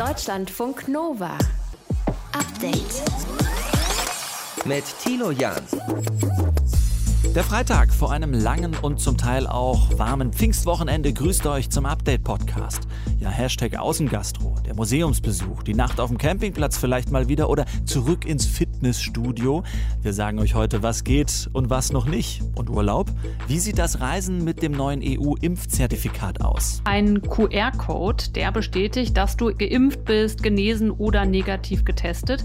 Deutschlandfunk Nova. Update. Mit Tilo Jan. Der Freitag vor einem langen und zum Teil auch warmen Pfingstwochenende grüßt euch zum Update-Podcast. Ja, Hashtag Außengastro, der Museumsbesuch, die Nacht auf dem Campingplatz vielleicht mal wieder oder zurück ins Fitnessstudio. Wir sagen euch heute, was geht und was noch nicht. Und Urlaub? Wie sieht das Reisen mit dem neuen EU-Impfzertifikat aus? Ein QR-Code, der bestätigt, dass du geimpft bist, genesen oder negativ getestet.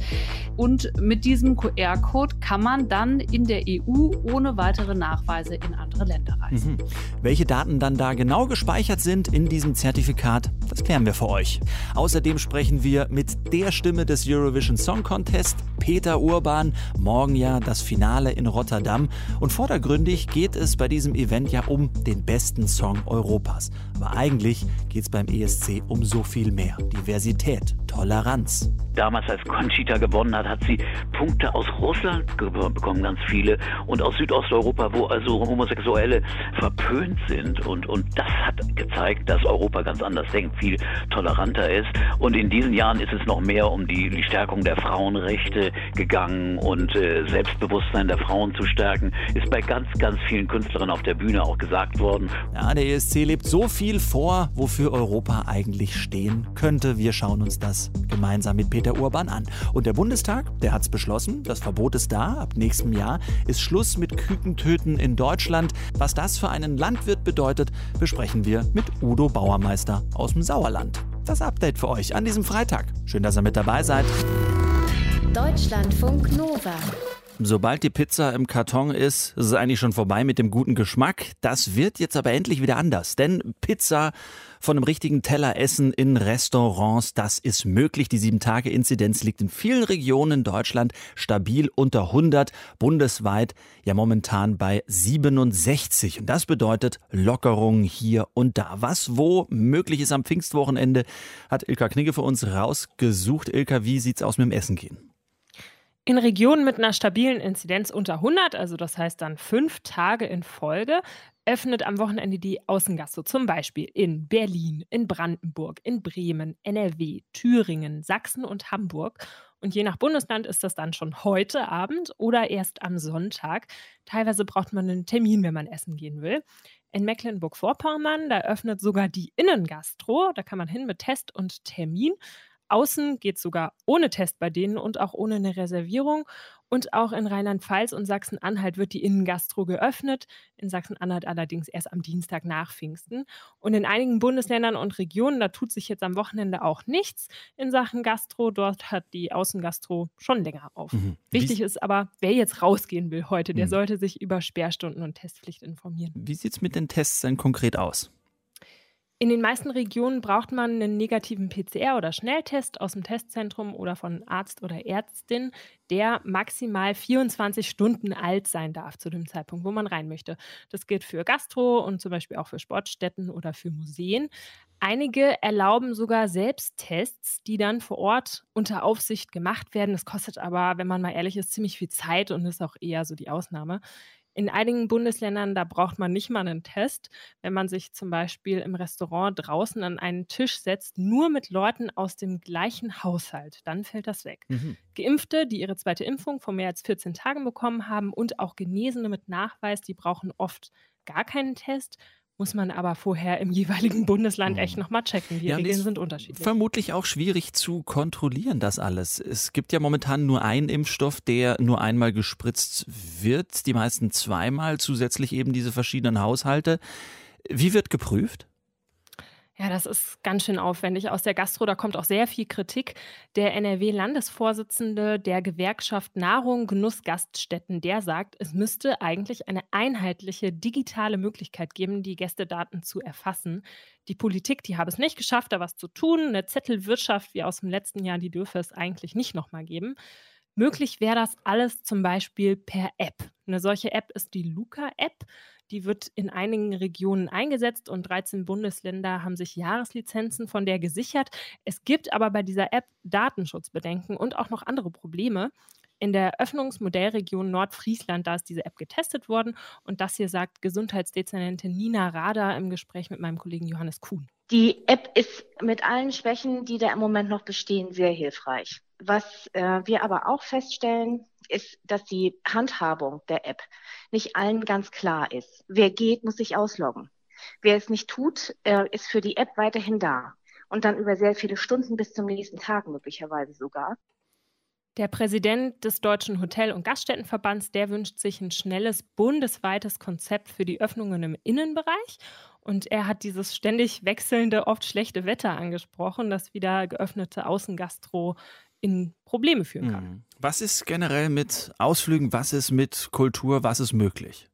Und mit diesem QR-Code kann man dann in der EU ohne weitere Nachweise in andere Länder reisen. Mhm. Welche Daten dann da genau gespeichert sind in diesem Zertifikat, das klären wir für euch. Außerdem sprechen wir mit der Stimme des Eurovision Song Contest, Peter Urban. Morgen ja das Finale in Rotterdam. Und vordergründig geht es bei diesem Event ja um den besten Song Europas. Aber eigentlich geht es beim ESC um so viel mehr. Diversität, Toleranz. Damals, als Conchita gewonnen hat, hat sie Punkte aus Russland bekommen, ganz viele, und aus Südosteuropa, wo also Homosexuelle verpönt sind. Und, und das hat gezeigt, dass Europa ganz anders denkt, viel toleranter ist. Und in diesen Jahren ist es noch mehr um die, die Stärkung der Frauenrechte gegangen und äh, Selbstbewusstsein der Frauen zu stärken, ist bei ganz, ganz vielen Künstlerinnen auf der Bühne auch gesagt worden. Ja, der ESC lebt so viel vor, wofür Europa eigentlich stehen könnte. Wir schauen uns das gemeinsam mit Peter Urban an. Und der Bundestag, der hat es beschlossen, das Verbot ist da. Ab nächstem Jahr ist Schluss mit Kükentöten in Deutschland. Was das für einen Landwirt bedeutet, besprechen wir mit Udo Bauermeister aus dem Sauerland. Das Update für euch an diesem Freitag. Schön, dass ihr mit dabei seid. Deutschlandfunk Nova. Sobald die Pizza im Karton ist, ist es eigentlich schon vorbei mit dem guten Geschmack. Das wird jetzt aber endlich wieder anders, denn Pizza von einem richtigen Teller essen in Restaurants, das ist möglich. Die 7-Tage-Inzidenz liegt in vielen Regionen in Deutschland stabil unter 100, bundesweit ja momentan bei 67. Und das bedeutet Lockerung hier und da. Was wo möglich ist am Pfingstwochenende, hat Ilka Knigge für uns rausgesucht. Ilka, wie sieht's aus mit dem Essen gehen? In Regionen mit einer stabilen Inzidenz unter 100, also das heißt dann fünf Tage in Folge, öffnet am Wochenende die Außengastro, zum Beispiel in Berlin, in Brandenburg, in Bremen, NRW, Thüringen, Sachsen und Hamburg. Und je nach Bundesland ist das dann schon heute Abend oder erst am Sonntag. Teilweise braucht man einen Termin, wenn man essen gehen will. In Mecklenburg-Vorpommern, da öffnet sogar die Innengastro. Da kann man hin mit Test und Termin. Außen geht sogar ohne Test bei denen und auch ohne eine Reservierung. Und auch in Rheinland-Pfalz und Sachsen-Anhalt wird die Innengastro geöffnet. In Sachsen-Anhalt allerdings erst am Dienstag nach Pfingsten. Und in einigen Bundesländern und Regionen, da tut sich jetzt am Wochenende auch nichts in Sachen Gastro. Dort hat die Außengastro schon länger auf. Mhm. Wichtig ist aber, wer jetzt rausgehen will heute, der mhm. sollte sich über Sperrstunden und Testpflicht informieren. Wie sieht es mit den Tests denn konkret aus? In den meisten Regionen braucht man einen negativen PCR- oder Schnelltest aus dem Testzentrum oder von Arzt oder Ärztin, der maximal 24 Stunden alt sein darf zu dem Zeitpunkt, wo man rein möchte. Das gilt für Gastro und zum Beispiel auch für Sportstätten oder für Museen. Einige erlauben sogar Selbsttests, die dann vor Ort unter Aufsicht gemacht werden. Das kostet aber, wenn man mal ehrlich ist, ziemlich viel Zeit und ist auch eher so die Ausnahme. In einigen Bundesländern, da braucht man nicht mal einen Test, wenn man sich zum Beispiel im Restaurant draußen an einen Tisch setzt, nur mit Leuten aus dem gleichen Haushalt. Dann fällt das weg. Mhm. Geimpfte, die ihre zweite Impfung vor mehr als 14 Tagen bekommen haben und auch Genesene mit Nachweis, die brauchen oft gar keinen Test muss man aber vorher im jeweiligen Bundesland echt mhm. nochmal checken. Die ja, Regeln sind unterschiedlich. Vermutlich auch schwierig zu kontrollieren, das alles. Es gibt ja momentan nur einen Impfstoff, der nur einmal gespritzt wird, die meisten zweimal, zusätzlich eben diese verschiedenen Haushalte. Wie wird geprüft? Ja, das ist ganz schön aufwendig. Aus der Gastro, da kommt auch sehr viel Kritik. Der NRW-Landesvorsitzende der Gewerkschaft Nahrung, Genuss, Gaststätten, der sagt, es müsste eigentlich eine einheitliche digitale Möglichkeit geben, die Gästedaten zu erfassen. Die Politik, die habe es nicht geschafft, da was zu tun. Eine Zettelwirtschaft wie aus dem letzten Jahr, die dürfe es eigentlich nicht nochmal geben. Möglich wäre das alles zum Beispiel per App. Eine solche App ist die Luca-App. Die wird in einigen Regionen eingesetzt und 13 Bundesländer haben sich Jahreslizenzen von der gesichert. Es gibt aber bei dieser App Datenschutzbedenken und auch noch andere Probleme. In der Öffnungsmodellregion Nordfriesland, da ist diese App getestet worden. Und das hier sagt Gesundheitsdezernentin Nina Rader im Gespräch mit meinem Kollegen Johannes Kuhn. Die App ist mit allen Schwächen, die da im Moment noch bestehen, sehr hilfreich. Was äh, wir aber auch feststellen, ist, dass die Handhabung der App nicht allen ganz klar ist. Wer geht, muss sich ausloggen. Wer es nicht tut, äh, ist für die App weiterhin da. Und dann über sehr viele Stunden bis zum nächsten Tag möglicherweise sogar. Der Präsident des Deutschen Hotel- und Gaststättenverbands, der wünscht sich ein schnelles bundesweites Konzept für die Öffnungen im Innenbereich. Und er hat dieses ständig wechselnde, oft schlechte Wetter angesprochen, das wieder geöffnete Außengastro in Probleme führen kann. Mhm. Was ist generell mit Ausflügen, was ist mit Kultur, was ist möglich?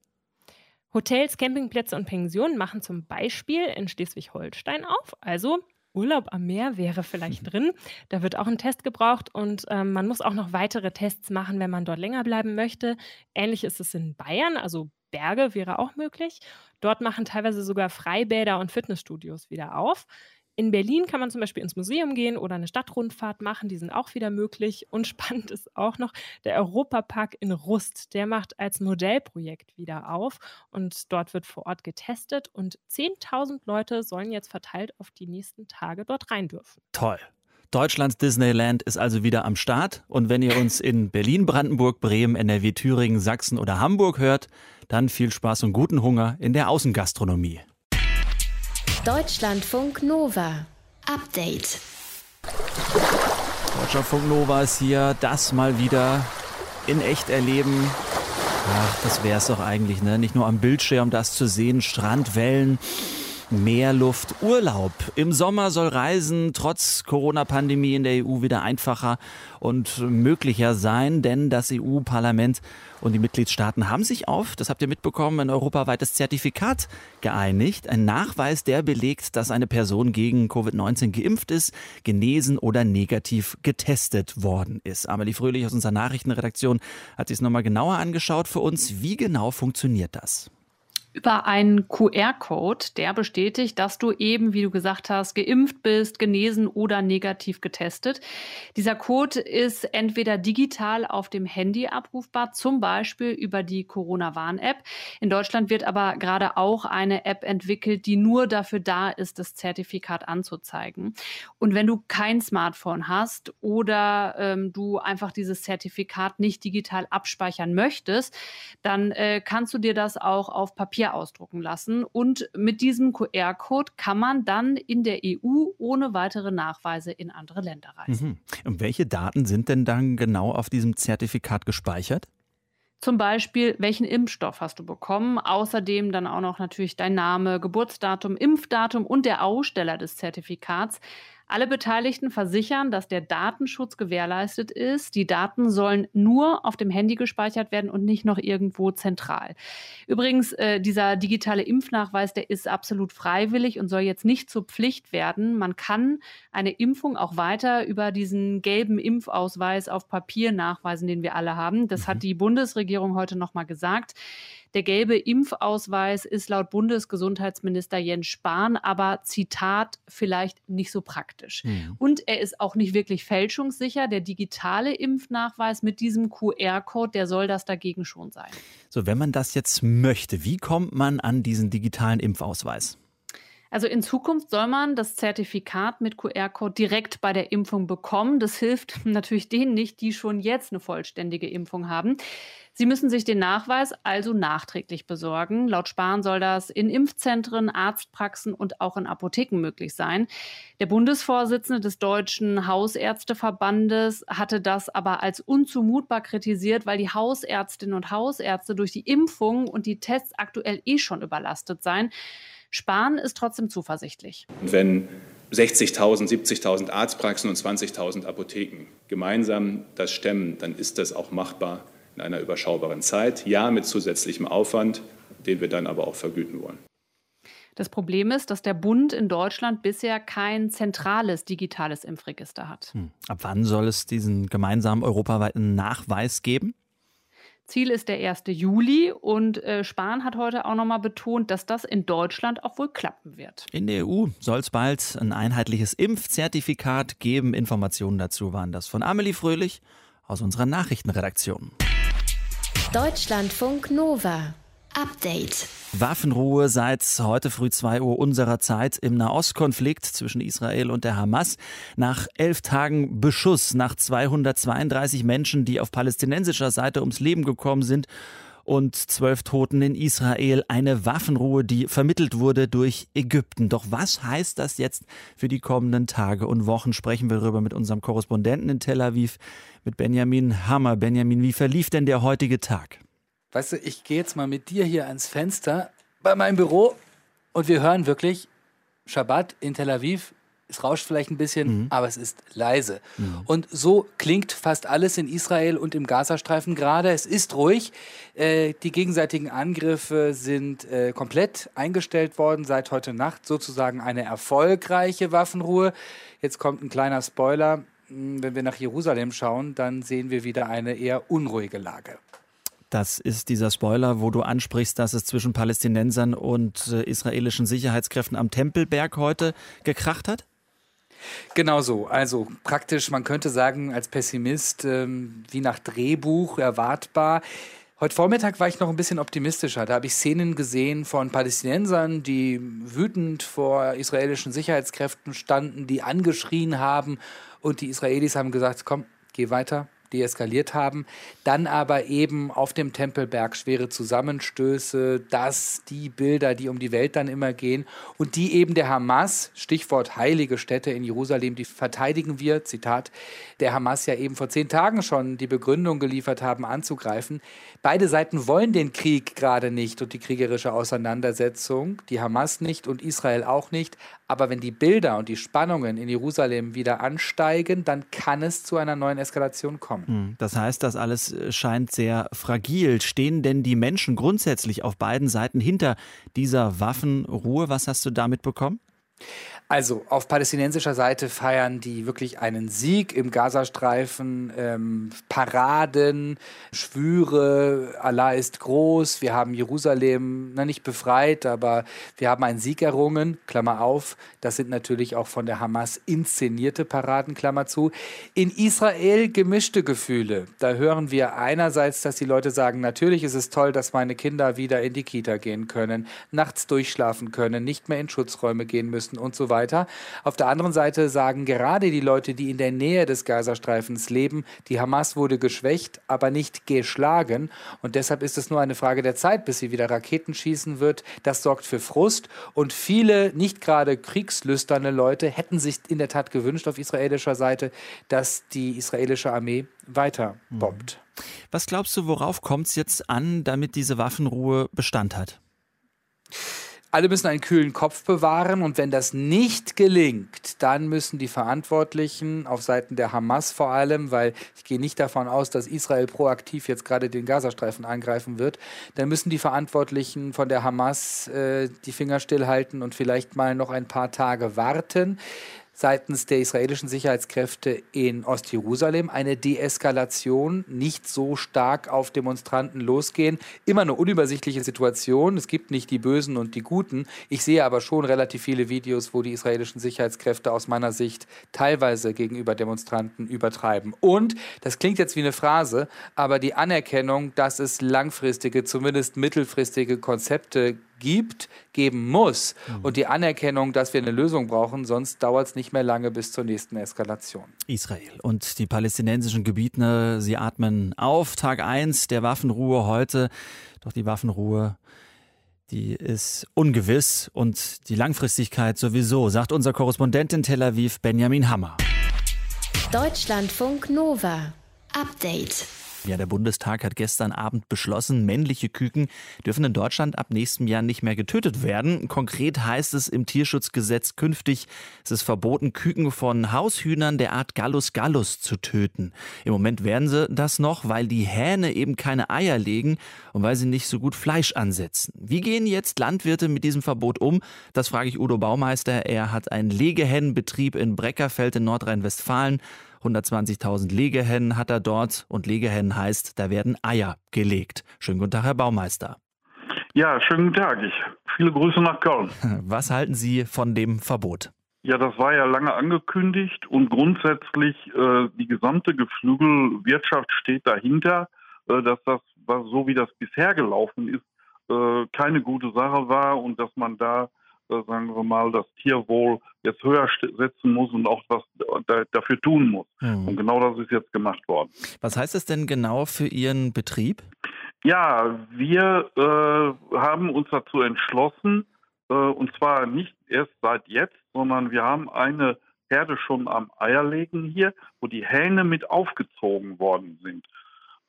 Hotels, Campingplätze und Pensionen machen zum Beispiel in Schleswig-Holstein auf. Also Urlaub am Meer wäre vielleicht drin. Da wird auch ein Test gebraucht und ähm, man muss auch noch weitere Tests machen, wenn man dort länger bleiben möchte. Ähnlich ist es in Bayern, also Berge wäre auch möglich. Dort machen teilweise sogar Freibäder und Fitnessstudios wieder auf. In Berlin kann man zum Beispiel ins Museum gehen oder eine Stadtrundfahrt machen, die sind auch wieder möglich. Und spannend ist auch noch, der Europapark in Rust, der macht als Modellprojekt wieder auf und dort wird vor Ort getestet und 10.000 Leute sollen jetzt verteilt auf die nächsten Tage dort rein dürfen. Toll. Deutschlands Disneyland ist also wieder am Start. Und wenn ihr uns in Berlin, Brandenburg, Bremen, NRW, Thüringen, Sachsen oder Hamburg hört, dann viel Spaß und guten Hunger in der Außengastronomie. Deutschlandfunk Nova. Update. Deutschlandfunk Nova ist hier. Das mal wieder in echt erleben. Ach, das wäre es doch eigentlich, ne? Nicht nur am Bildschirm das zu sehen, Strand, Wellen. Meerluft, Urlaub. Im Sommer soll Reisen trotz Corona-Pandemie in der EU wieder einfacher und möglicher sein, denn das EU-Parlament und die Mitgliedstaaten haben sich auf, das habt ihr mitbekommen, ein europaweites Zertifikat geeinigt. Ein Nachweis, der belegt, dass eine Person gegen Covid-19 geimpft ist, genesen oder negativ getestet worden ist. Amelie Fröhlich aus unserer Nachrichtenredaktion hat sich es nochmal genauer angeschaut für uns. Wie genau funktioniert das? Über einen QR-Code, der bestätigt, dass du eben, wie du gesagt hast, geimpft bist, genesen oder negativ getestet. Dieser Code ist entweder digital auf dem Handy abrufbar, zum Beispiel über die Corona-Warn-App. In Deutschland wird aber gerade auch eine App entwickelt, die nur dafür da ist, das Zertifikat anzuzeigen. Und wenn du kein Smartphone hast oder ähm, du einfach dieses Zertifikat nicht digital abspeichern möchtest, dann äh, kannst du dir das auch auf Papier Papier ausdrucken lassen. Und mit diesem QR-Code kann man dann in der EU ohne weitere Nachweise in andere Länder reisen. Mhm. Und welche Daten sind denn dann genau auf diesem Zertifikat gespeichert? Zum Beispiel, welchen Impfstoff hast du bekommen? Außerdem dann auch noch natürlich dein Name, Geburtsdatum, Impfdatum und der Aussteller des Zertifikats. Alle Beteiligten versichern, dass der Datenschutz gewährleistet ist. Die Daten sollen nur auf dem Handy gespeichert werden und nicht noch irgendwo zentral. Übrigens, äh, dieser digitale Impfnachweis, der ist absolut freiwillig und soll jetzt nicht zur Pflicht werden. Man kann eine Impfung auch weiter über diesen gelben Impfausweis auf Papier nachweisen, den wir alle haben. Das hat mhm. die Bundesregierung heute nochmal gesagt. Der gelbe Impfausweis ist laut Bundesgesundheitsminister Jens Spahn aber, Zitat, vielleicht nicht so praktisch. Mhm. Und er ist auch nicht wirklich fälschungssicher. Der digitale Impfnachweis mit diesem QR-Code, der soll das dagegen schon sein. So, wenn man das jetzt möchte, wie kommt man an diesen digitalen Impfausweis? Also in Zukunft soll man das Zertifikat mit QR-Code direkt bei der Impfung bekommen. Das hilft natürlich denen nicht, die schon jetzt eine vollständige Impfung haben. Sie müssen sich den Nachweis also nachträglich besorgen. Laut Spahn soll das in Impfzentren, Arztpraxen und auch in Apotheken möglich sein. Der Bundesvorsitzende des Deutschen Hausärzteverbandes hatte das aber als unzumutbar kritisiert, weil die Hausärztinnen und Hausärzte durch die Impfung und die Tests aktuell eh schon überlastet seien. Spahn ist trotzdem zuversichtlich. Wenn 60.000, 70.000 Arztpraxen und 20.000 Apotheken gemeinsam das stemmen, dann ist das auch machbar in einer überschaubaren Zeit. Ja, mit zusätzlichem Aufwand, den wir dann aber auch vergüten wollen. Das Problem ist, dass der Bund in Deutschland bisher kein zentrales digitales Impfregister hat. Hm. Ab wann soll es diesen gemeinsamen europaweiten Nachweis geben? Ziel ist der 1. Juli und äh, Spahn hat heute auch nochmal betont, dass das in Deutschland auch wohl klappen wird. In der EU soll es bald ein einheitliches Impfzertifikat geben. Informationen dazu waren das von Amelie Fröhlich aus unserer Nachrichtenredaktion. Deutschlandfunk Nova. Update. Waffenruhe seit heute früh 2 Uhr unserer Zeit im Nahostkonflikt zwischen Israel und der Hamas. Nach elf Tagen Beschuss, nach 232 Menschen, die auf palästinensischer Seite ums Leben gekommen sind und zwölf Toten in Israel. Eine Waffenruhe, die vermittelt wurde durch Ägypten. Doch was heißt das jetzt für die kommenden Tage und Wochen? Sprechen wir darüber mit unserem Korrespondenten in Tel Aviv, mit Benjamin Hammer. Benjamin, wie verlief denn der heutige Tag? Weißt du, ich gehe jetzt mal mit dir hier ans Fenster bei meinem Büro und wir hören wirklich Shabbat in Tel Aviv. Es rauscht vielleicht ein bisschen, mhm. aber es ist leise. Mhm. Und so klingt fast alles in Israel und im Gazastreifen gerade. Es ist ruhig. Äh, die gegenseitigen Angriffe sind äh, komplett eingestellt worden seit heute Nacht. Sozusagen eine erfolgreiche Waffenruhe. Jetzt kommt ein kleiner Spoiler. Hm, wenn wir nach Jerusalem schauen, dann sehen wir wieder eine eher unruhige Lage. Das ist dieser Spoiler, wo du ansprichst, dass es zwischen Palästinensern und äh, israelischen Sicherheitskräften am Tempelberg heute gekracht hat? Genau so. Also praktisch, man könnte sagen, als Pessimist, ähm, wie nach Drehbuch erwartbar. Heute Vormittag war ich noch ein bisschen optimistischer. Da habe ich Szenen gesehen von Palästinensern, die wütend vor israelischen Sicherheitskräften standen, die angeschrien haben. Und die Israelis haben gesagt, komm, geh weiter, deeskaliert haben. Dann aber eben auf dem Tempelberg schwere Zusammenstöße, dass die Bilder, die um die Welt dann immer gehen und die eben der Hamas, Stichwort heilige Städte in Jerusalem, die verteidigen wir, Zitat, der Hamas ja eben vor zehn Tagen schon die Begründung geliefert haben, anzugreifen. Beide Seiten wollen den Krieg gerade nicht und die kriegerische Auseinandersetzung, die Hamas nicht und Israel auch nicht. Aber wenn die Bilder und die Spannungen in Jerusalem wieder ansteigen, dann kann es zu einer neuen Eskalation kommen. Hm, das heißt, das alles äh, scheint sehr fragil. Stehen denn die Menschen grundsätzlich auf beiden Seiten hinter dieser Waffenruhe? Was hast du damit bekommen? Also auf palästinensischer Seite feiern die wirklich einen Sieg im Gazastreifen, ähm, Paraden, Schwüre, Allah ist groß, wir haben Jerusalem na, nicht befreit, aber wir haben einen Sieg errungen, Klammer auf, das sind natürlich auch von der Hamas inszenierte Paraden, Klammer zu. In Israel gemischte Gefühle. Da hören wir einerseits, dass die Leute sagen, natürlich ist es toll, dass meine Kinder wieder in die Kita gehen können, nachts durchschlafen können, nicht mehr in Schutzräume gehen müssen und so weiter weiter. Auf der anderen Seite sagen gerade die Leute, die in der Nähe des Gazastreifens leben, die Hamas wurde geschwächt, aber nicht geschlagen. Und deshalb ist es nur eine Frage der Zeit, bis sie wieder Raketen schießen wird. Das sorgt für Frust. Und viele nicht gerade kriegslüsterne Leute hätten sich in der Tat gewünscht auf israelischer Seite, dass die israelische Armee weiter bombt. Was glaubst du, worauf kommt es jetzt an, damit diese Waffenruhe Bestand hat? Alle müssen einen kühlen Kopf bewahren und wenn das nicht gelingt, dann müssen die Verantwortlichen auf Seiten der Hamas vor allem, weil ich gehe nicht davon aus, dass Israel proaktiv jetzt gerade den Gazastreifen angreifen wird, dann müssen die Verantwortlichen von der Hamas äh, die Finger stillhalten und vielleicht mal noch ein paar Tage warten seitens der israelischen Sicherheitskräfte in Ostjerusalem eine Deeskalation, nicht so stark auf Demonstranten losgehen. Immer eine unübersichtliche Situation. Es gibt nicht die Bösen und die Guten. Ich sehe aber schon relativ viele Videos, wo die israelischen Sicherheitskräfte aus meiner Sicht teilweise gegenüber Demonstranten übertreiben. Und, das klingt jetzt wie eine Phrase, aber die Anerkennung, dass es langfristige, zumindest mittelfristige Konzepte gibt, geben muss mhm. und die Anerkennung, dass wir eine Lösung brauchen, sonst dauert es nicht mehr lange bis zur nächsten Eskalation. Israel und die palästinensischen Gebiete, sie atmen auf. Tag 1 der Waffenruhe heute. Doch die Waffenruhe die ist ungewiss und die Langfristigkeit sowieso, sagt unser Korrespondent in Tel Aviv, Benjamin Hammer. Deutschlandfunk Nova. Update. Ja, der Bundestag hat gestern Abend beschlossen, männliche Küken dürfen in Deutschland ab nächstem Jahr nicht mehr getötet werden. Konkret heißt es im Tierschutzgesetz künftig, es ist verboten, Küken von Haushühnern der Art Gallus gallus zu töten. Im Moment werden sie das noch, weil die Hähne eben keine Eier legen und weil sie nicht so gut Fleisch ansetzen. Wie gehen jetzt Landwirte mit diesem Verbot um? Das frage ich Udo Baumeister. Er hat einen Legehennenbetrieb in Breckerfeld in Nordrhein-Westfalen 120.000 Legehennen hat er dort und Legehennen heißt, da werden Eier gelegt. Schönen guten Tag, Herr Baumeister. Ja, schönen guten Tag. Ich, viele Grüße nach Köln. Was halten Sie von dem Verbot? Ja, das war ja lange angekündigt und grundsätzlich äh, die gesamte Geflügelwirtschaft steht dahinter, äh, dass das, so wie das bisher gelaufen ist, äh, keine gute Sache war und dass man da, sagen wir mal, das Tierwohl jetzt höher setzen muss und auch was da, dafür tun muss. Mhm. Und genau das ist jetzt gemacht worden. Was heißt das denn genau für Ihren Betrieb? Ja, wir äh, haben uns dazu entschlossen, äh, und zwar nicht erst seit jetzt, sondern wir haben eine Herde schon am Eierlegen hier, wo die Hähne mit aufgezogen worden sind.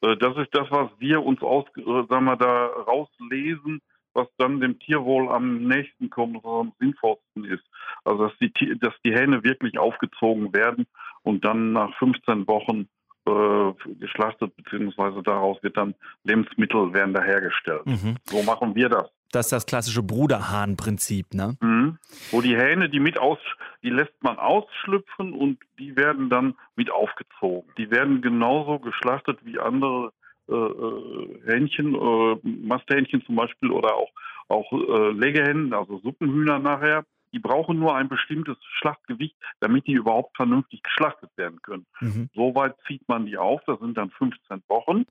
Äh, das ist das, was wir uns aus, äh, sagen wir, da rauslesen, was dann dem Tierwohl am nächsten kommt, was am sinnvollsten ist. Also dass die, dass die Hähne wirklich aufgezogen werden und dann nach 15 Wochen äh, geschlachtet, beziehungsweise daraus wird dann Lebensmittel werden da hergestellt. Mhm. So machen wir das. Das ist das klassische Bruderhahn-Prinzip, ne? Mhm. Wo die Hähne, die mit aus, die lässt man ausschlüpfen und die werden dann mit aufgezogen. Die werden genauso geschlachtet wie andere Hähnchen, äh, Masthähnchen zum Beispiel oder auch, auch äh, Legehennen, also Suppenhühner nachher. Die brauchen nur ein bestimmtes Schlachtgewicht, damit die überhaupt vernünftig geschlachtet werden können. Mhm. Soweit zieht man die auf, das sind dann 15 Wochen,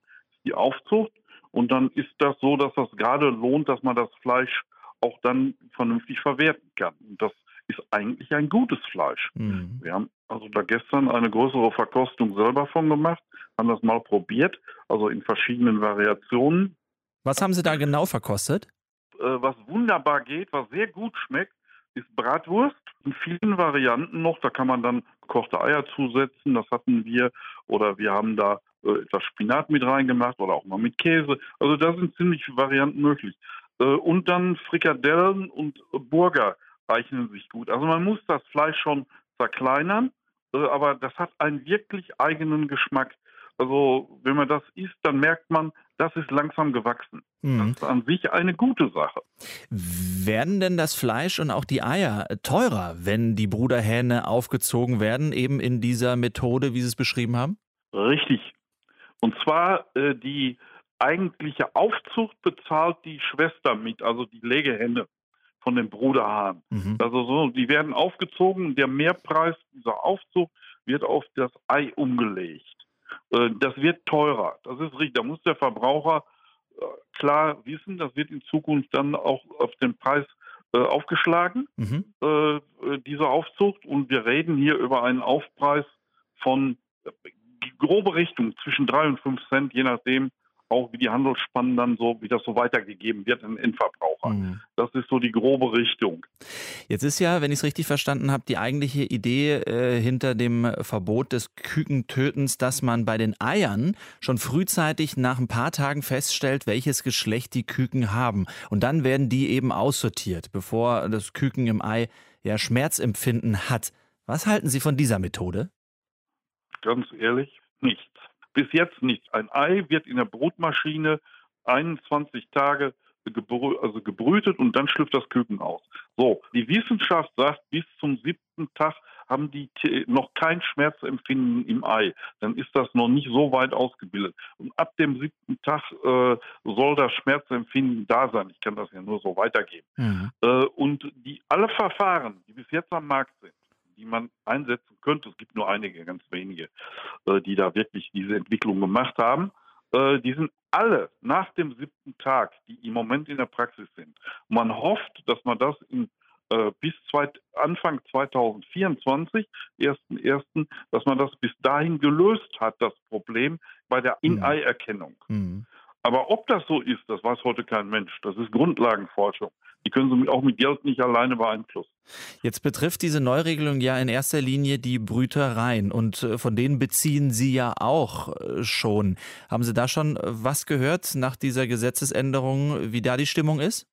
die Aufzucht. Und dann ist das so, dass das gerade lohnt, dass man das Fleisch auch dann vernünftig verwerten kann. Und das ist eigentlich ein gutes Fleisch. Mhm. Wir haben also da gestern eine größere Verkostung selber von gemacht, haben das mal probiert, also in verschiedenen Variationen. Was haben Sie da genau verkostet? Äh, was wunderbar geht, was sehr gut schmeckt, ist Bratwurst in vielen Varianten noch. Da kann man dann gekochte Eier zusetzen. Das hatten wir. Oder wir haben da äh, etwas Spinat mit reingemacht oder auch mal mit Käse. Also da sind ziemlich Varianten möglich. Äh, und dann Frikadellen und Burger reichen sich gut. Also man muss das Fleisch schon zerkleinern, äh, aber das hat einen wirklich eigenen Geschmack. Also wenn man das isst, dann merkt man, das ist langsam gewachsen. Mhm. Das ist an sich eine gute Sache. Werden denn das Fleisch und auch die Eier teurer, wenn die Bruderhähne aufgezogen werden, eben in dieser Methode, wie Sie es beschrieben haben? Richtig. Und zwar äh, die eigentliche Aufzucht bezahlt die Schwester mit, also die Legehenne von dem Bruderhahn. Mhm. Also so, die werden aufgezogen. Der Mehrpreis dieser Aufzucht wird auf das Ei umgelegt. Äh, das wird teurer. Das ist richtig. Da muss der Verbraucher äh, klar wissen, das wird in Zukunft dann auch auf den Preis äh, aufgeschlagen, mhm. diese Aufzucht. Und wir reden hier über einen Aufpreis von grobe Richtung zwischen drei und fünf Cent, je nachdem, auch wie die Handelsspannen dann so, wie das so weitergegeben wird an Endverbraucher. Mhm. Das ist so die grobe Richtung. Jetzt ist ja, wenn ich es richtig verstanden habe, die eigentliche Idee äh, hinter dem Verbot des Kükentötens, dass man bei den Eiern schon frühzeitig nach ein paar Tagen feststellt, welches Geschlecht die Küken haben. Und dann werden die eben aussortiert, bevor das Küken im Ei ja Schmerzempfinden hat. Was halten Sie von dieser Methode? Ganz ehrlich, nichts. Bis jetzt nichts. Ein Ei wird in der Brutmaschine 21 Tage gebrü also gebrütet und dann schlüpft das Küken aus. So, die Wissenschaft sagt, bis zum siebten Tag haben die noch kein Schmerzempfinden im Ei. Dann ist das noch nicht so weit ausgebildet. Und ab dem siebten Tag äh, soll das Schmerzempfinden da sein. Ich kann das ja nur so weitergeben. Mhm. Äh, und die alle Verfahren, die bis jetzt am Markt sind, die man einsetzen könnte. Es gibt nur einige, ganz wenige, äh, die da wirklich diese Entwicklung gemacht haben. Äh, die sind alle nach dem siebten Tag, die im Moment in der Praxis sind. Man hofft, dass man das in äh, bis zweit, Anfang 2024, 1.1., dass man das bis dahin gelöst hat, das Problem bei der mhm. In-Ei-Erkennung. Mhm. Aber ob das so ist, das weiß heute kein Mensch. Das ist Grundlagenforschung. Die können Sie auch mit Geld nicht alleine beeinflussen. Jetzt betrifft diese Neuregelung ja in erster Linie die Brütereien und äh, von denen beziehen Sie ja auch äh, schon. Haben Sie da schon was gehört nach dieser Gesetzesänderung, wie da die Stimmung ist?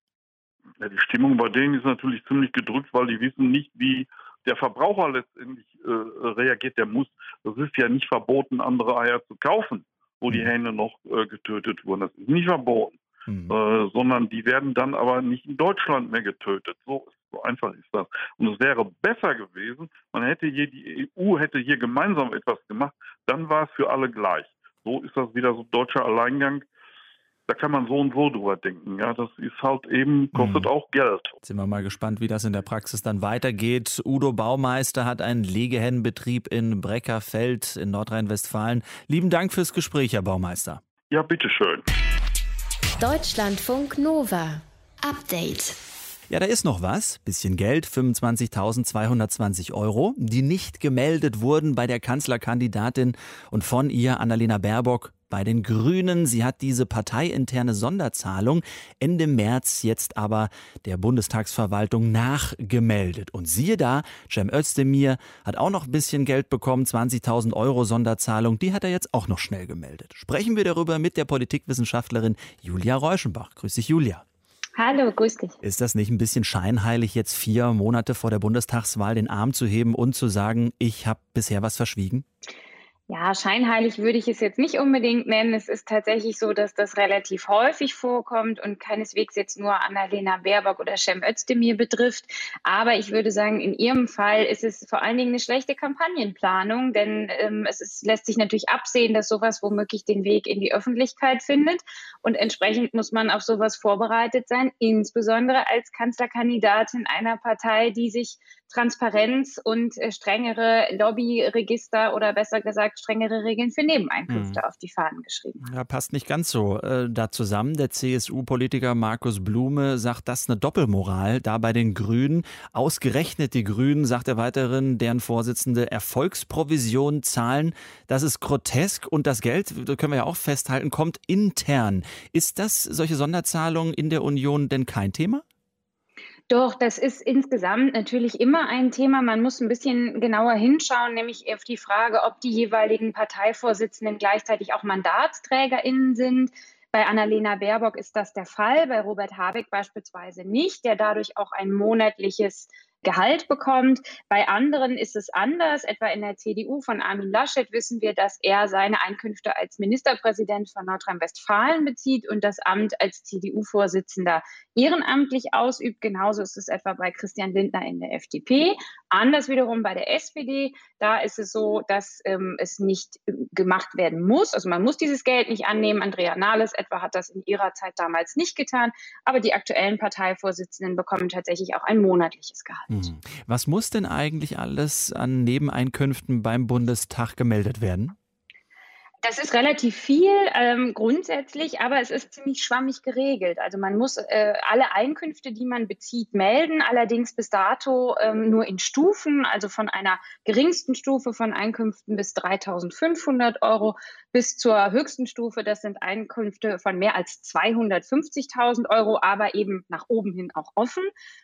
Ja, die Stimmung bei denen ist natürlich ziemlich gedrückt, weil die wissen nicht, wie der Verbraucher letztendlich äh, reagiert. Der muss, das ist ja nicht verboten, andere Eier zu kaufen wo die mhm. Hähne noch äh, getötet wurden. Das ist nicht verboten, mhm. äh, sondern die werden dann aber nicht in Deutschland mehr getötet. So, so einfach ist das. Und es wäre besser gewesen, man hätte hier, die EU hätte hier gemeinsam etwas gemacht, dann war es für alle gleich. So ist das wieder so deutscher Alleingang da kann man so und so drüber denken. Ja, das ist halt eben, kostet mhm. auch Geld. Jetzt sind wir mal gespannt, wie das in der Praxis dann weitergeht. Udo Baumeister hat einen Legehennenbetrieb in Breckerfeld in Nordrhein-Westfalen. Lieben Dank fürs Gespräch, Herr Baumeister. Ja, bitteschön. Deutschlandfunk Nova. Update. Ja, da ist noch was. Bisschen Geld, 25.220 Euro, die nicht gemeldet wurden bei der Kanzlerkandidatin und von ihr, Annalena Baerbock, bei den Grünen. Sie hat diese parteiinterne Sonderzahlung Ende März jetzt aber der Bundestagsverwaltung nachgemeldet. Und siehe da, Cem Özdemir hat auch noch ein bisschen Geld bekommen, 20.000 Euro Sonderzahlung. Die hat er jetzt auch noch schnell gemeldet. Sprechen wir darüber mit der Politikwissenschaftlerin Julia Reuschenbach. Grüß dich, Julia. Hallo, grüß dich. Ist das nicht ein bisschen scheinheilig, jetzt vier Monate vor der Bundestagswahl den Arm zu heben und zu sagen, ich habe bisher was verschwiegen? Ja, scheinheilig würde ich es jetzt nicht unbedingt nennen. Es ist tatsächlich so, dass das relativ häufig vorkommt und keineswegs jetzt nur Annalena Baerbock oder Cem Özdemir betrifft. Aber ich würde sagen, in Ihrem Fall ist es vor allen Dingen eine schlechte Kampagnenplanung, denn ähm, es ist, lässt sich natürlich absehen, dass sowas womöglich den Weg in die Öffentlichkeit findet. Und entsprechend muss man auf sowas vorbereitet sein, insbesondere als Kanzlerkandidatin einer Partei, die sich Transparenz und äh, strengere Lobbyregister oder besser gesagt strengere Regeln für Nebeneinkünfte hm. auf die Fahnen geschrieben Ja, passt nicht ganz so äh, da zusammen. Der CSU-Politiker Markus Blume sagt, das ist eine Doppelmoral da bei den Grünen. Ausgerechnet die Grünen, sagt er weiterhin, deren Vorsitzende Erfolgsprovision zahlen. Das ist grotesk und das Geld, das können wir ja auch festhalten, kommt intern. Ist das solche Sonderzahlungen in der Union denn kein Thema? Doch, das ist insgesamt natürlich immer ein Thema. Man muss ein bisschen genauer hinschauen, nämlich auf die Frage, ob die jeweiligen Parteivorsitzenden gleichzeitig auch MandatsträgerInnen sind. Bei Annalena Baerbock ist das der Fall, bei Robert Habeck beispielsweise nicht, der dadurch auch ein monatliches Gehalt bekommt. Bei anderen ist es anders. Etwa in der CDU von Armin Laschet wissen wir, dass er seine Einkünfte als Ministerpräsident von Nordrhein-Westfalen bezieht und das Amt als CDU-Vorsitzender ehrenamtlich ausübt. Genauso ist es etwa bei Christian Lindner in der FDP. Anders wiederum bei der SPD. Da ist es so, dass ähm, es nicht äh, gemacht werden muss. Also man muss dieses Geld nicht annehmen. Andrea Nahles etwa hat das in ihrer Zeit damals nicht getan. Aber die aktuellen Parteivorsitzenden bekommen tatsächlich auch ein monatliches Gehalt. Mhm. Was muss denn eigentlich alles an Nebeneinkünften beim Bundestag gemeldet werden? Das ist relativ viel ähm, grundsätzlich, aber es ist ziemlich schwammig geregelt. Also man muss äh, alle Einkünfte, die man bezieht, melden, allerdings bis dato ähm, nur in Stufen, also von einer geringsten Stufe von Einkünften bis 3.500 Euro bis zur höchsten Stufe, das sind Einkünfte von mehr als 250.000 Euro, aber eben nach oben hin auch offen.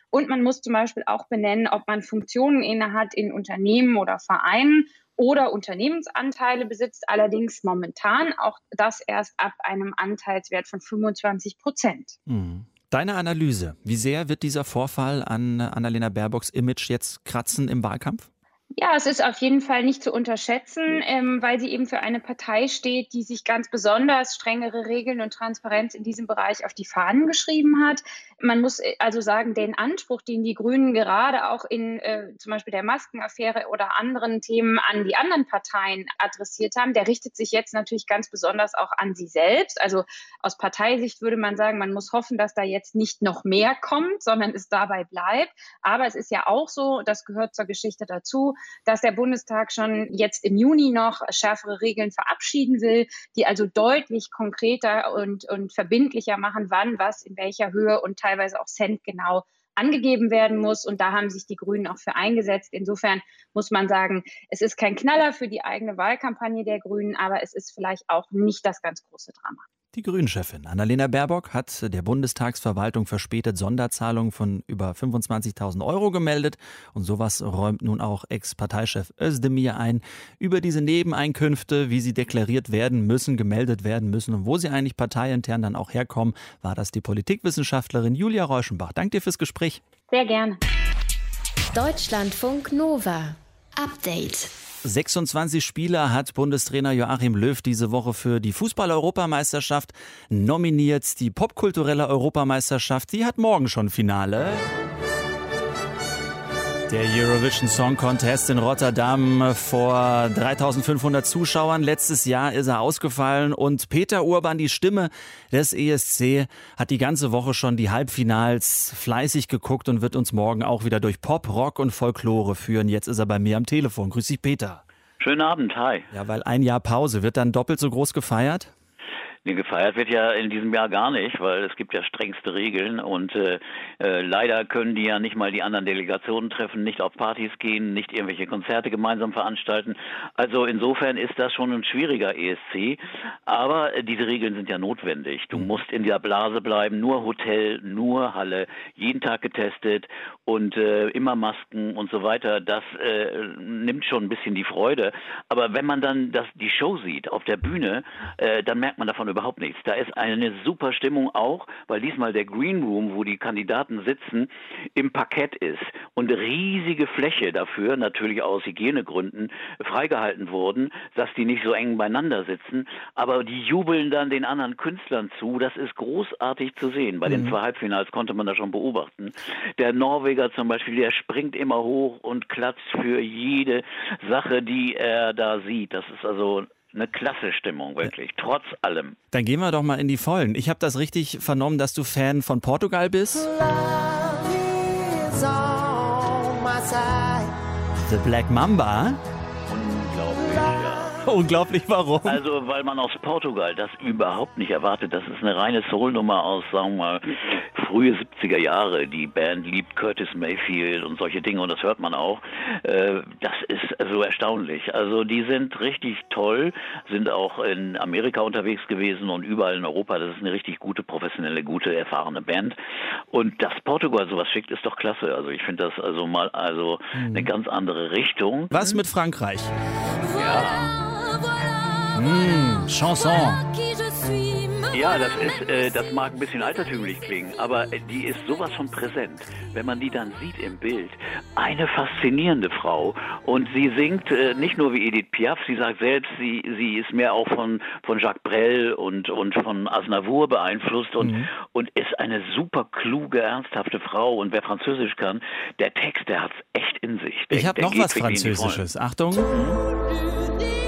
Und man muss zum Beispiel auch benennen, ob man Funktionen innehat in Unternehmen oder Vereinen oder Unternehmensanteile besitzt, allerdings momentan auch das erst ab einem Anteilswert von 25 Prozent. Mhm. Deine Analyse, wie sehr wird dieser Vorfall an Annalena Baerbocks Image jetzt kratzen im Wahlkampf? Ja, es ist auf jeden Fall nicht zu unterschätzen, ähm, weil sie eben für eine Partei steht, die sich ganz besonders strengere Regeln und Transparenz in diesem Bereich auf die Fahnen geschrieben hat. Man muss äh, also sagen, den Anspruch, den die Grünen gerade auch in äh, zum Beispiel der Maskenaffäre oder anderen Themen an die anderen Parteien adressiert haben, der richtet sich jetzt natürlich ganz besonders auch an sie selbst. Also aus Parteisicht würde man sagen, man muss hoffen, dass da jetzt nicht noch mehr kommt, sondern es dabei bleibt. Aber es ist ja auch so, das gehört zur Geschichte dazu, dass der Bundestag schon jetzt im Juni noch schärfere Regeln verabschieden will, die also deutlich konkreter und, und verbindlicher machen, wann was in welcher Höhe und teilweise auch Cent genau angegeben werden muss. Und da haben sich die Grünen auch für eingesetzt. Insofern muss man sagen, es ist kein Knaller für die eigene Wahlkampagne der Grünen, aber es ist vielleicht auch nicht das ganz große Drama. Die Grünchefin Annalena Baerbock hat der Bundestagsverwaltung verspätet Sonderzahlungen von über 25.000 Euro gemeldet. Und sowas räumt nun auch Ex-Parteichef Özdemir ein. Über diese Nebeneinkünfte, wie sie deklariert werden müssen, gemeldet werden müssen und wo sie eigentlich parteiintern dann auch herkommen, war das die Politikwissenschaftlerin Julia Reuschenbach. Danke dir fürs Gespräch. Sehr gerne. Deutschlandfunk Nova. Update. 26 Spieler hat Bundestrainer Joachim Löw diese Woche für die Fußball-Europameisterschaft nominiert. Die popkulturelle Europameisterschaft, die hat morgen schon Finale. Der Eurovision Song Contest in Rotterdam vor 3500 Zuschauern. Letztes Jahr ist er ausgefallen und Peter Urban, die Stimme des ESC, hat die ganze Woche schon die Halbfinals fleißig geguckt und wird uns morgen auch wieder durch Pop, Rock und Folklore führen. Jetzt ist er bei mir am Telefon. Grüß dich, Peter. Schönen Abend, hi. Ja, weil ein Jahr Pause wird dann doppelt so groß gefeiert? Nee, gefeiert wird ja in diesem Jahr gar nicht, weil es gibt ja strengste Regeln und äh, äh, leider können die ja nicht mal die anderen Delegationen treffen, nicht auf Partys gehen, nicht irgendwelche Konzerte gemeinsam veranstalten. Also insofern ist das schon ein schwieriger ESC, aber äh, diese Regeln sind ja notwendig. Du mhm. musst in der Blase bleiben, nur Hotel, nur Halle, jeden Tag getestet und äh, immer Masken und so weiter. Das äh, nimmt schon ein bisschen die Freude. Aber wenn man dann das, die Show sieht auf der Bühne, äh, dann merkt man davon überhaupt nichts. Da ist eine super Stimmung auch, weil diesmal der Green Room, wo die Kandidaten sitzen, im Parkett ist und riesige Fläche dafür, natürlich aus Hygienegründen, freigehalten wurden, dass die nicht so eng beieinander sitzen. Aber die jubeln dann den anderen Künstlern zu. Das ist großartig zu sehen. Bei mhm. den zwei Halbfinals konnte man das schon beobachten. Der Norweger zum Beispiel, der springt immer hoch und klatscht für jede Sache, die er da sieht. Das ist also eine klasse Stimmung, wirklich, trotz allem. Dann gehen wir doch mal in die Vollen. Ich habe das richtig vernommen, dass du Fan von Portugal bist. The Black Mamba. Unglaublich, warum? Also, weil man aus Portugal das überhaupt nicht erwartet. Das ist eine reine Soul-Nummer aus, sagen wir mal, frühe 70er Jahre. Die Band liebt Curtis Mayfield und solche Dinge und das hört man auch. Äh, das ist so erstaunlich. Also, die sind richtig toll, sind auch in Amerika unterwegs gewesen und überall in Europa. Das ist eine richtig gute, professionelle, gute, erfahrene Band. Und dass Portugal sowas schickt, ist doch klasse. Also, ich finde das also mal also eine mhm. ganz andere Richtung. Was mit Frankreich? Ja. Mmh, Chanson. Ja, das ist, äh, das mag ein bisschen altertümlich klingen, aber die ist sowas von präsent. Wenn man die dann sieht im Bild, eine faszinierende Frau und sie singt äh, nicht nur wie Edith Piaf, sie sagt selbst, sie, sie ist mehr auch von, von Jacques Brel und, und von Aznavour beeinflusst und, mhm. und ist eine super kluge, ernsthafte Frau und wer Französisch kann, der Text, der hat's echt in sich. Der, ich habe noch was Französisches. Achtung. Mhm.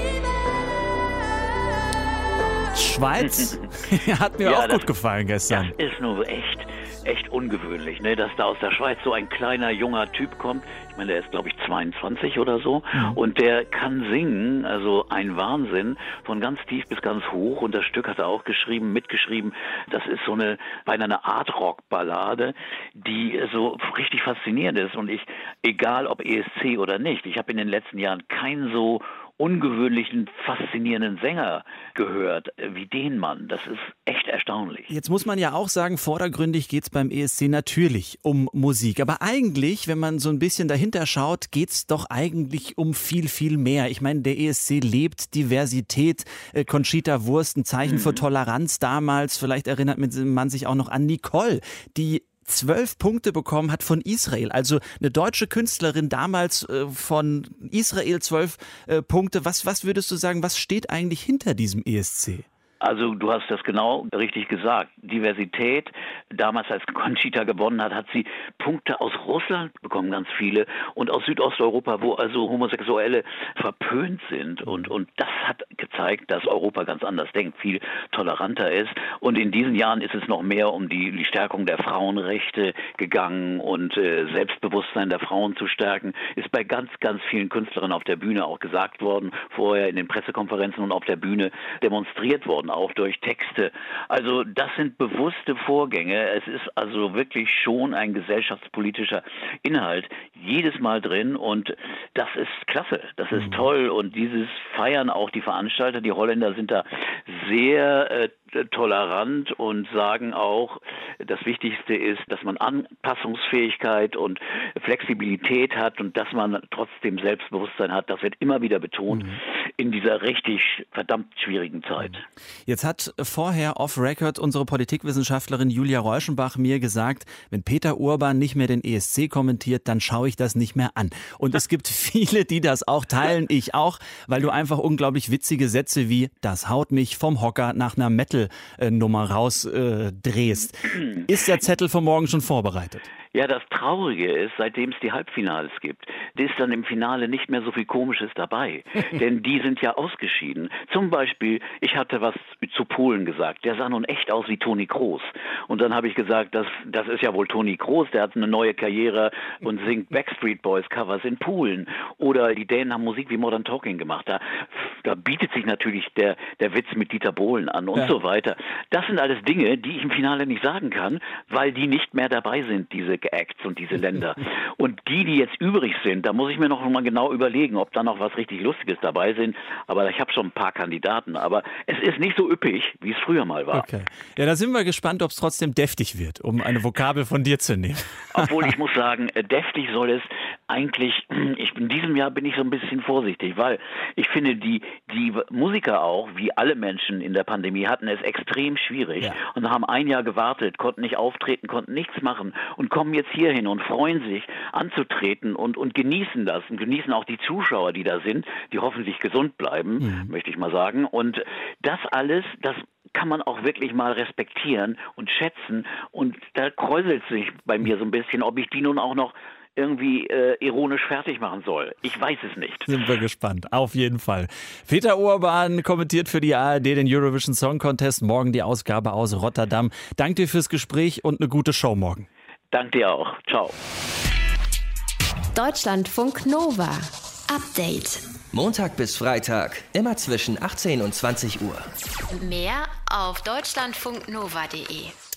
Schweiz. Hat mir ja, auch gut gefallen gestern. Das ist nur echt, echt ungewöhnlich, ne? dass da aus der Schweiz so ein kleiner, junger Typ kommt. Ich meine, der ist, glaube ich, 22 oder so. Mhm. Und der kann singen, also ein Wahnsinn, von ganz tief bis ganz hoch. Und das Stück hat er auch geschrieben, mitgeschrieben. Das ist so eine, beinahe eine Art Rock-Ballade, die so richtig faszinierend ist. Und ich, egal ob ESC oder nicht, ich habe in den letzten Jahren kein so ungewöhnlichen, faszinierenden Sänger gehört, wie den Mann. Das ist echt erstaunlich. Jetzt muss man ja auch sagen, vordergründig geht es beim ESC natürlich um Musik. Aber eigentlich, wenn man so ein bisschen dahinter schaut, geht es doch eigentlich um viel, viel mehr. Ich meine, der ESC lebt Diversität. Äh, Conchita Wurst, ein Zeichen mhm. für Toleranz damals. Vielleicht erinnert man sich auch noch an Nicole, die zwölf Punkte bekommen hat von Israel. Also eine deutsche Künstlerin damals äh, von Israel zwölf äh, Punkte. Was, was würdest du sagen, was steht eigentlich hinter diesem ESC? Also du hast das genau richtig gesagt. Diversität. Damals, als Conchita gewonnen hat, hat sie Punkte aus Russland bekommen, ganz viele, und aus Südosteuropa, wo also Homosexuelle verpönt sind. Und, und das hat gezeigt, dass Europa ganz anders denkt, viel toleranter ist. Und in diesen Jahren ist es noch mehr um die, die Stärkung der Frauenrechte gegangen und äh, Selbstbewusstsein der Frauen zu stärken. Ist bei ganz, ganz vielen Künstlerinnen auf der Bühne auch gesagt worden, vorher in den Pressekonferenzen und auf der Bühne demonstriert worden auch durch Texte. Also das sind bewusste Vorgänge. Es ist also wirklich schon ein gesellschaftspolitischer Inhalt jedes Mal drin und das ist klasse, das ist mhm. toll und dieses feiern auch die Veranstalter. Die Holländer sind da sehr äh, tolerant und sagen auch, das Wichtigste ist, dass man Anpassungsfähigkeit und Flexibilität hat und dass man trotzdem Selbstbewusstsein hat. Das wird immer wieder betont mhm. in dieser richtig verdammt schwierigen Zeit. Jetzt hat vorher off-Record unsere Politikwissenschaftlerin Julia Reuschenbach mir gesagt, wenn Peter Urban nicht mehr den ESC kommentiert, dann schaue ich das nicht mehr an. Und es gibt viele, die das auch teilen, ich auch, weil du einfach unglaublich witzige Sätze wie das haut mich vom Hocker nach einer Metal Zettelnummer rausdrehst. Äh, Ist der Zettel von morgen schon vorbereitet? Ja, das Traurige ist, seitdem es die Halbfinales gibt, ist dann im Finale nicht mehr so viel Komisches dabei. Denn die sind ja ausgeschieden. Zum Beispiel, ich hatte was zu Polen gesagt. Der sah nun echt aus wie Toni Kroos. Und dann habe ich gesagt, das, das ist ja wohl Toni Kroos, der hat eine neue Karriere und singt Backstreet Boys Covers in Polen. Oder die Dänen haben Musik wie Modern Talking gemacht. Da, da bietet sich natürlich der, der Witz mit Dieter Bohlen an und ja. so weiter. Das sind alles Dinge, die ich im Finale nicht sagen kann, weil die nicht mehr dabei sind, diese Acts und diese Länder. Und die, die jetzt übrig sind, da muss ich mir noch mal genau überlegen, ob da noch was richtig Lustiges dabei sind. Aber ich habe schon ein paar Kandidaten. Aber es ist nicht so üppig, wie es früher mal war. Okay. Ja, da sind wir gespannt, ob es trotzdem deftig wird, um eine Vokabel von dir zu nehmen. Obwohl ich muss sagen, äh, deftig soll es eigentlich, ich, in diesem Jahr bin ich so ein bisschen vorsichtig, weil ich finde, die, die Musiker auch, wie alle Menschen in der Pandemie, hatten es extrem schwierig ja. und haben ein Jahr gewartet, konnten nicht auftreten, konnten nichts machen und kommen jetzt hierhin und freuen sich anzutreten und, und genießen das und genießen auch die Zuschauer, die da sind, die hoffentlich gesund bleiben, mhm. möchte ich mal sagen. Und das alles, das kann man auch wirklich mal respektieren und schätzen. Und da kräuselt sich bei mir so ein bisschen, ob ich die nun auch noch irgendwie äh, ironisch fertig machen soll. Ich weiß es nicht. Sind wir gespannt. Auf jeden Fall. Peter Urban kommentiert für die ARD den Eurovision Song Contest. Morgen die Ausgabe aus Rotterdam. Danke dir fürs Gespräch und eine gute Show morgen. Danke dir auch. Ciao. Deutschlandfunk Nova. Update. Montag bis Freitag, immer zwischen 18 und 20 Uhr. Mehr auf deutschlandfunknova.de.